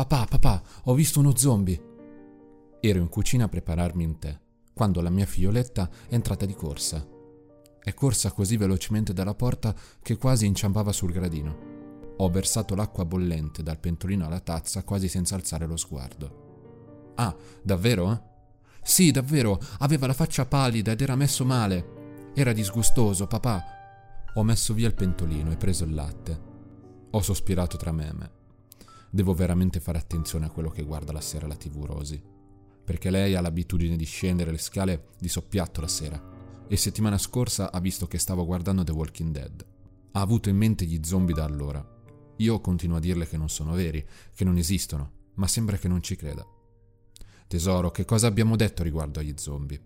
Papà, papà, ho visto uno zombie. Ero in cucina a prepararmi un tè, quando la mia figlioletta è entrata di corsa. È corsa così velocemente dalla porta che quasi inciampava sul gradino. Ho versato l'acqua bollente dal pentolino alla tazza quasi senza alzare lo sguardo. Ah, davvero? Sì, davvero, aveva la faccia pallida ed era messo male. Era disgustoso, papà. Ho messo via il pentolino e preso il latte. Ho sospirato tra me e me. Devo veramente fare attenzione a quello che guarda la sera la TV Rosy, perché lei ha l'abitudine di scendere le scale di soppiatto la sera e settimana scorsa ha visto che stavo guardando The Walking Dead. Ha avuto in mente gli zombie da allora io continuo a dirle che non sono veri, che non esistono, ma sembra che non ci creda. Tesoro, che cosa abbiamo detto riguardo agli zombie?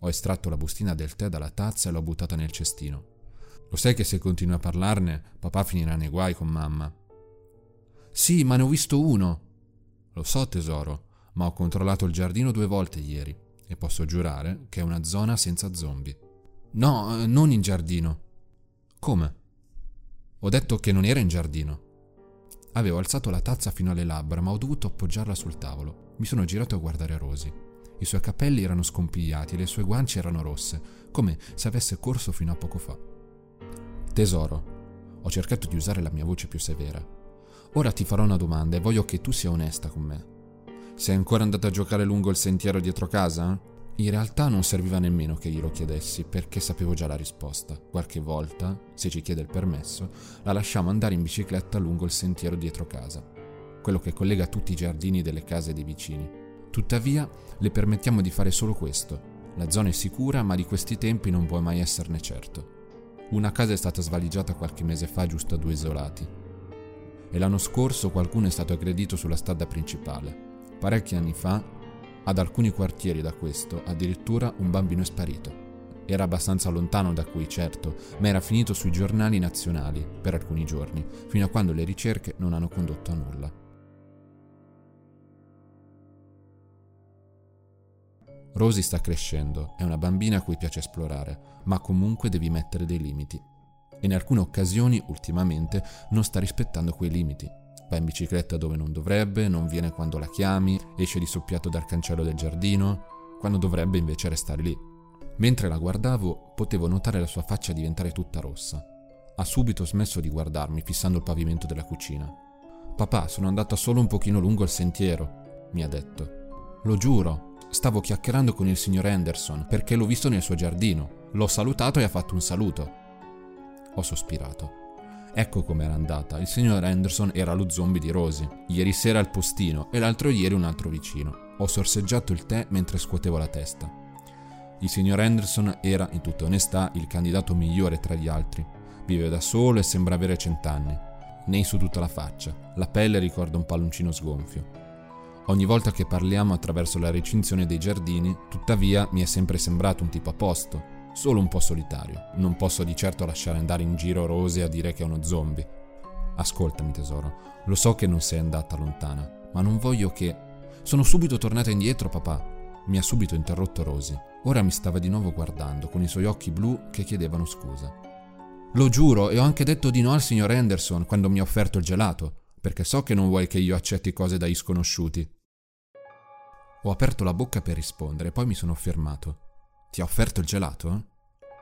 Ho estratto la bustina del tè dalla tazza e l'ho buttata nel cestino. Lo sai che se continui a parlarne, papà finirà nei guai con mamma. Sì, ma ne ho visto uno. Lo so, tesoro, ma ho controllato il giardino due volte ieri e posso giurare che è una zona senza zombie. No, non in giardino. Come? Ho detto che non era in giardino. Avevo alzato la tazza fino alle labbra, ma ho dovuto appoggiarla sul tavolo. Mi sono girato a guardare Rosy. I suoi capelli erano scompigliati e le sue guance erano rosse, come se avesse corso fino a poco fa. Tesoro, ho cercato di usare la mia voce più severa. Ora ti farò una domanda e voglio che tu sia onesta con me. Sei ancora andata a giocare lungo il sentiero dietro casa? In realtà non serviva nemmeno che glielo chiedessi, perché sapevo già la risposta. Qualche volta, se ci chiede il permesso, la lasciamo andare in bicicletta lungo il sentiero dietro casa, quello che collega tutti i giardini delle case dei vicini. Tuttavia, le permettiamo di fare solo questo. La zona è sicura, ma di questi tempi non può mai esserne certo. Una casa è stata svaligiata qualche mese fa giusto a due isolati. E l'anno scorso qualcuno è stato aggredito sulla strada principale. Parecchi anni fa ad alcuni quartieri da questo, addirittura un bambino è sparito. Era abbastanza lontano da qui, certo, ma era finito sui giornali nazionali per alcuni giorni, fino a quando le ricerche non hanno condotto a nulla. Rosy sta crescendo, è una bambina a cui piace esplorare, ma comunque devi mettere dei limiti. E in alcune occasioni, ultimamente, non sta rispettando quei limiti va in bicicletta dove non dovrebbe, non viene quando la chiami, esce di soppiato dal cancello del giardino, quando dovrebbe invece restare lì. Mentre la guardavo, potevo notare la sua faccia diventare tutta rossa. Ha subito smesso di guardarmi, fissando il pavimento della cucina. Papà, sono andata solo un pochino lungo il sentiero, mi ha detto. Lo giuro, stavo chiacchierando con il signor Anderson perché l'ho visto nel suo giardino. L'ho salutato e ha fatto un saluto. Ho sospirato. Ecco com'era andata. Il signor Anderson era lo zombie di Rosy. Ieri sera al postino e l'altro ieri un altro vicino. Ho sorseggiato il tè mentre scuotevo la testa. Il signor Anderson era, in tutta onestà, il candidato migliore tra gli altri. Vive da solo e sembra avere cent'anni. Nei su tutta la faccia. La pelle ricorda un palloncino sgonfio. Ogni volta che parliamo attraverso la recinzione dei giardini, tuttavia mi è sempre sembrato un tipo a posto, solo un po' solitario. Non posso di certo lasciare andare in giro Rose a dire che è uno zombie. Ascoltami tesoro, lo so che non sei andata lontana, ma non voglio che... Sono subito tornata indietro, papà. Mi ha subito interrotto Rosy. Ora mi stava di nuovo guardando, con i suoi occhi blu che chiedevano scusa. Lo giuro, e ho anche detto di no al signor Anderson quando mi ha offerto il gelato, perché so che non vuoi che io accetti cose dai sconosciuti. Ho aperto la bocca per rispondere, poi mi sono fermato. Ti ha offerto il gelato?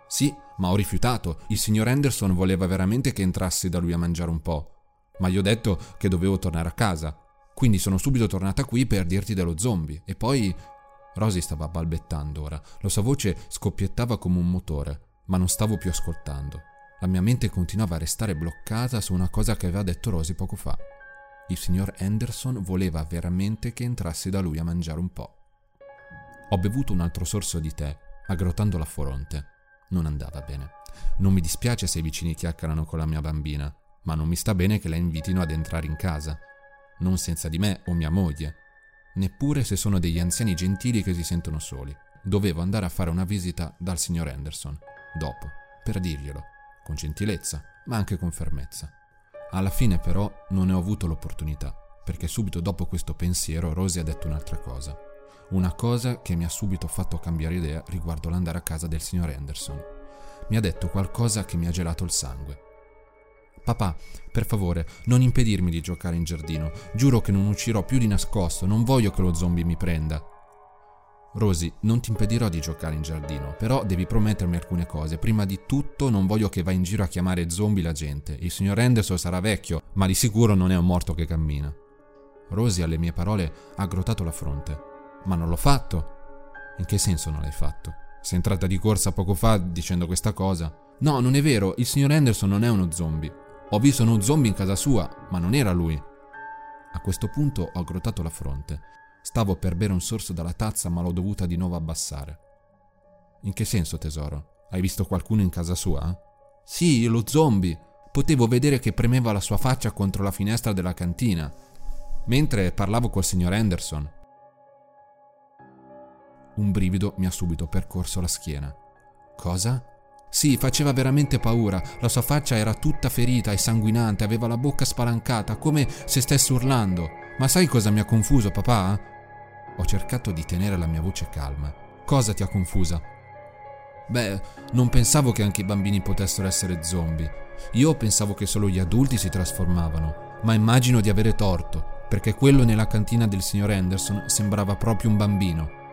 Sì, ma ho rifiutato. Il signor Anderson voleva veramente che entrassi da lui a mangiare un po'. Ma gli ho detto che dovevo tornare a casa. Quindi sono subito tornata qui per dirti dello zombie. E poi... Rosy stava balbettando ora. La sua voce scoppiettava come un motore, ma non stavo più ascoltando. La mia mente continuava a restare bloccata su una cosa che aveva detto Rosy poco fa. Il signor Anderson voleva veramente che entrassi da lui a mangiare un po'. Ho bevuto un altro sorso di tè aggrottando la fronte. Non andava bene. Non mi dispiace se i vicini chiacchierano con la mia bambina, ma non mi sta bene che la invitino ad entrare in casa. Non senza di me o mia moglie. Neppure se sono degli anziani gentili che si sentono soli. Dovevo andare a fare una visita dal signor Anderson, dopo, per dirglielo, con gentilezza, ma anche con fermezza. Alla fine però non ne ho avuto l'opportunità, perché subito dopo questo pensiero Rosie ha detto un'altra cosa una cosa che mi ha subito fatto cambiare idea riguardo l'andare a casa del signor Anderson. Mi ha detto qualcosa che mi ha gelato il sangue. Papà, per favore, non impedirmi di giocare in giardino. Giuro che non uscirò più di nascosto, non voglio che lo zombie mi prenda. Rosy, non ti impedirò di giocare in giardino, però devi promettermi alcune cose. Prima di tutto non voglio che vai in giro a chiamare zombie la gente. Il signor Anderson sarà vecchio, ma di sicuro non è un morto che cammina. Rosy alle mie parole ha aggrottato la fronte. Ma non l'ho fatto. In che senso non l'hai fatto? Sei entrata di corsa poco fa dicendo questa cosa? No, non è vero, il signor Anderson non è uno zombie. Ho visto uno zombie in casa sua, ma non era lui. A questo punto ho aggrottato la fronte. Stavo per bere un sorso dalla tazza, ma l'ho dovuta di nuovo abbassare. In che senso, tesoro? Hai visto qualcuno in casa sua? Sì, lo zombie. Potevo vedere che premeva la sua faccia contro la finestra della cantina, mentre parlavo col signor Anderson. Un brivido mi ha subito percorso la schiena. Cosa? Sì, faceva veramente paura. La sua faccia era tutta ferita e sanguinante, aveva la bocca spalancata, come se stesse urlando. Ma sai cosa mi ha confuso, papà? Ho cercato di tenere la mia voce calma. Cosa ti ha confusa? Beh, non pensavo che anche i bambini potessero essere zombie. Io pensavo che solo gli adulti si trasformavano, ma immagino di avere torto, perché quello nella cantina del signor Anderson sembrava proprio un bambino.